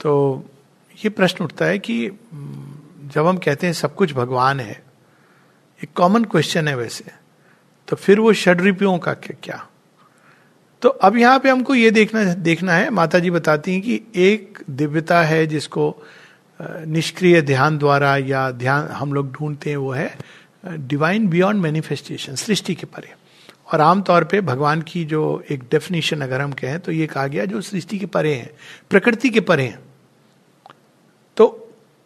तो ये प्रश्न उठता है कि जब हम कहते हैं सब कुछ भगवान है, एक कॉमन क्वेश्चन है वैसे तो फिर वो षडरिपियों का क्या तो अब यहाँ पे हमको ये देखना देखना है माता जी बताती हैं कि एक दिव्यता है जिसको निष्क्रिय ध्यान द्वारा या ध्यान हम लोग ढूंढते हैं वो है डिवाइन बियॉन्ड मैनिफेस्टेशन सृष्टि के परे। और आमतौर पे भगवान की जो एक डेफिनेशन अगर हम कहें तो ये कहा गया जो सृष्टि के परे हैं, प्रकृति के परे हैं।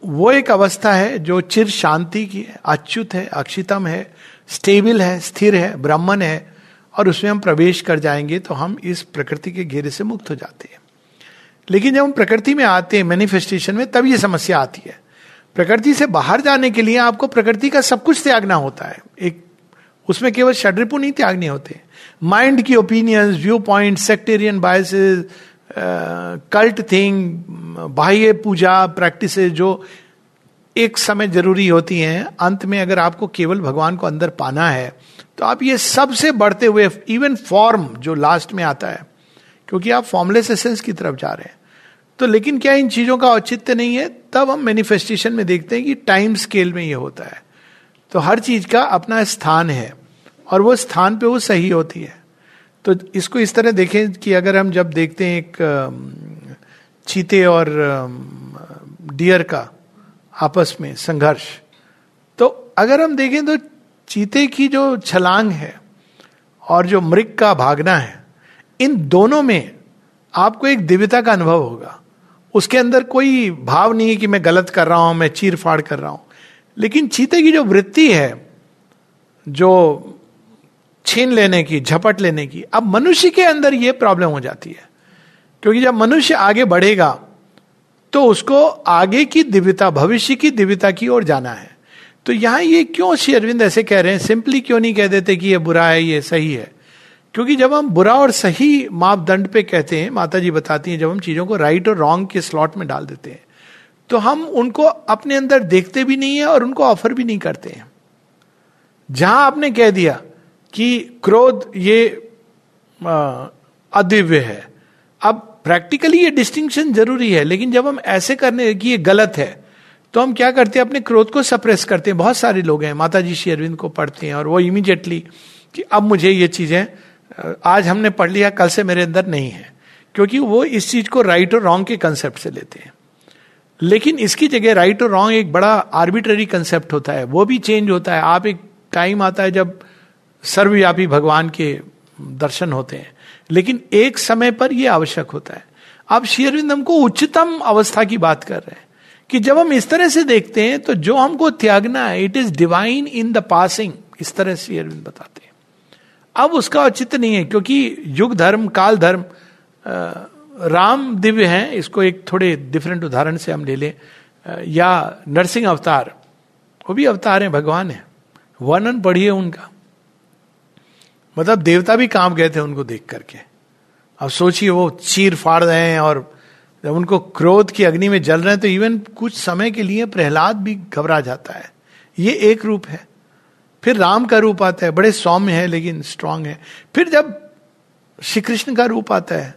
वो एक अवस्था है जो चिर शांति की है, अच्युत है, अक्षितम है, स्टेबल है, स्थिर है, ब्राह्मण है, और उसमें हम प्रवेश कर जाएँगे तो हम इस प्रकृति के घेरे से मुक्त हो जाते हैं। लेकिन जब हम प्रकृति में आते हैं मैनिफेस्टेशन में, तब ये समस्या आती है। प्रकृति से बाहर जाने के लिए आपको प्रकृति का सब कुछ त्यागना होता है। एक, उसमें केवल षड्रिपु नहीं त्यागने होते। माइंड की opinions view point sectarian biases cult thing बाह्य पूजा प्रैक्टिस जो एक समय ज़रूरी होती हैं, अंत में अगर आपको केवल भगवान को अंदर पाना है तो आप ये सबसे बढ़ते हुए इवन फॉर्म जो लास्ट में आता है, क्योंकि आप फॉर्मलेस एसेंस की तरफ़ जा रहे हैं। तो लेकिन क्या इन चीज़ों का औचित्य नहीं है? तब हम मैनिफेस्टेशन में देखते हैं कि टाइम स्केल में ये होता है। तो हर चीज़ का अपना स्थान है, और वो स्थान पे वो सही होती है। तो इसको इस तरह देखें कि अगर हम जब देखते हैं एक चीते और डियर का आपस में संघर्ष तो अगर हम देखें तो चीते की जो छलांग है और जो मृग का भागना है, इन दोनों में आपको एक दिव्यता का अनुभव होगा। उसके अंदर कोई भाव नहीं है कि मैं गलत कर रहा हूँ, मैं चीर फाड़ कर रहा हूँ। लेकिन चीते की जो वृत्ति है, जो छीन लेने की, झपट लेने की। अब मनुष्य के अंदर यह प्रॉब्लम हो जाती है। क्योंकि जब मनुष्य आगे बढ़ेगा तो उसको आगे की दिव्यता, भविष्य की दिव्यता की ओर जाना है। तो यहाँ ये क्यों श्री अरविंद ऐसे कह रहे हैं? सिंपली क्यों नहीं कह देते कि ये बुरा है, ये सही है? क्योंकि जब हम बुरा और सही मापदंड पे कहते हैं माता जी बताती हैं, जब हम चीज़ों को राइट और रॉन्ग के स्लॉट में डाल देते हैं तो हम उनको अपने अंदर देखते भी नहीं है और उनको ऑफ़र भी नहीं करते हैं। जहाँ आपने कह दिया कि क्रोध ये अदिव्य है। अब प्रैक्टिकली ये डिस्टिंक्शन ज़रूरी है, लेकिन जब हम ऐसे करने की ये गलत है तो हम क्या करते हैं? अपने क्रोध को सप्रेस करते हैं। बहुत सारे लोग हैं माता जी श्री अरविंद को पढ़ते हैं, और वो इमीडिएटली कि अब मुझे ये चीज़ें आज हमने पढ़ लिया, कल से मेरे अंदर नहीं है। क्योंकि वो इस चीज़ को राइट और रॉन्ग के कंसेप्ट से लेते हैं। लेकिन इसकी जगह राइट और रॉन्ग एक बड़ा आर्बिट्ररी कंसेप्ट होता है। वो भी चेंज होता है। आप एक टाइम आता है जब सर्वव्यापी भगवान के दर्शन होते हैं। लेकिन एक समय पर यह आवश्यक होता है। आप शेरविंद हमको उच्चतम अवस्था की बात कर रहे हैं कि जब हम इस तरह से देखते हैं तो जो हमको त्यागना है it is divine in the passing इस तरह से अरविंद बताते हैं। अब उसका औचित्य नहीं है, क्योंकि युग धर्म, काल धर्म राम दिव्य हैं, इसको एक थोड़े डिफरेंट उदाहरण से हम ले लें। या नरसिंह अवतार, वो भी अवतार हैं, भगवान है। वर्णन पढ़िए उनका। मतलब देवता भी काम गए थे उनको देख करके। अब सोचिए वो चीर फाड़ रहे हैं और जब उनको क्रोध की अग्नि में जल रहे हैं तो इवन कुछ समय के लिए प्रहलाद भी घबरा जाता है। ये एक रूप है। फिर राम का रूप आता है, बड़े सौम्य है लेकिन स्ट्रांग है। फिर जब श्री कृष्ण का रूप आता है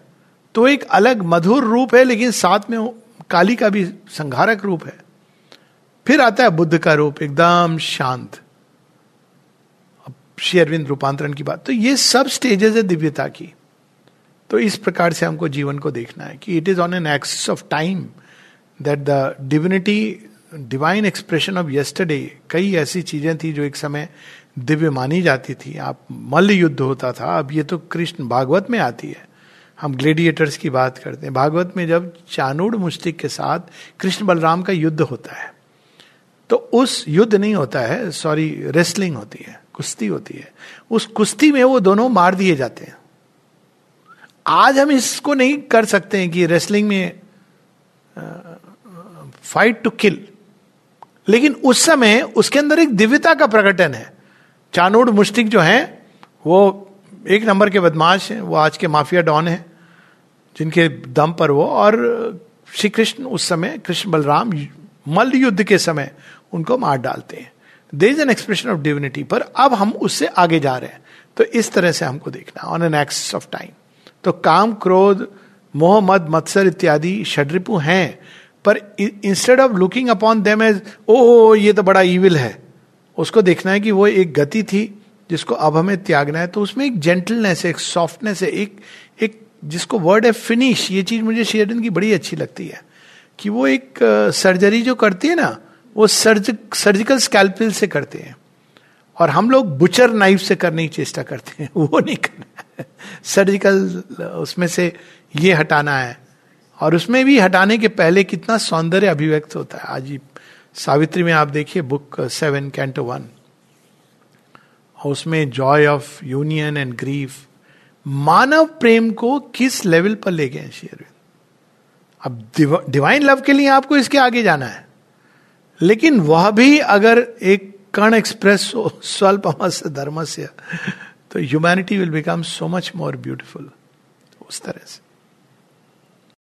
तो एक अलग मधुर रूप है लेकिन साथ में काली का भी संघारक रूप है। फिर आता है बुद्ध का रूप, एकदम शांत। श्री अरविंद रूपांतरण की बात। तो ये सब स्टेजेस है दिव्यता की। तो इस प्रकार से हमको जीवन को देखना है कि it is on an axis of time that the divinity divine expression of yesterday कई ऐसी चीज़ें थी जो एक समय दिव्य मानी जाती थी। आप मल्ल युद्ध होता था, अब ये तो कृष्ण भागवत में आती है। हम ग्लेडिएटर्स की बात करते हैं। भागवत में जब चानूड मुस्तिक के साथ कृष्ण बलराम का युद्ध होता है तो उस युद्ध नहीं होता है सॉरी रेसलिंग होती है, कुश्ती होती है। उस कुश्ती में वो दोनों मार दिए जाते हैं। आज हम इसको नहीं कर सकते हैं कि रेसलिंग में फाइट टू किल लेकिन उस समय उसके अंदर एक दिव्यता का प्रकटन है। चानूड मुस्टिक जो है, वो एक नंबर के बदमाश हैं, वो आज के माफिया डॉन है, जिनके दम पर वो, और श्री कृष्ण उस समय, कृष्ण बलराम मल्ल युद्ध के समय उनको मार डालते हैं। They is an expression of divinity पर अब हम उससे आगे जा रहे हैं। तो इस तरह से हमको देखना on an axis of time तो काम, क्रोध, मोह, मद, मत्सर इत्यादि षडरिपु हैं, पर instead of looking upon them as ओ ये तो बड़ा ईविल है, उसको देखना है कि वो एक गति थी, जिसको अब हमें त्यागना है। तो उसमें एक जेंटलनेस है एक सॉफ्टनेस है एक एक जिसको वर्ड है फिनिश ये चीज़ मुझे शेयरन की बड़ी अच्छी लगती है। कि वो एक सर्जरी जो करती है ना वो सर्ज सर्जिकल स्कैल्पिल से करते हैं। और हम लोग बुचर नाइफ से करने की चेष्टा करते हैं। वो नहीं करना सर्जिकल उसमें से ये हटाना है। और उसमें भी हटाने के पहले कितना सौंदर्य अभिव्यक्त होता है। आज सावित्री में आप देखिए बुक सेवन कैंटो वन उसमें joy of union and grief मानव प्रेम को किस लेवल पर ले गए शेयर अब डिवाइन लव के लिए आपको इसके आगे जाना है। लेकिन वह भी अगर एक कण एक्सप्रेस हो स्वल्प धर्म से तो humanity will become so much more beautiful उस तरह से।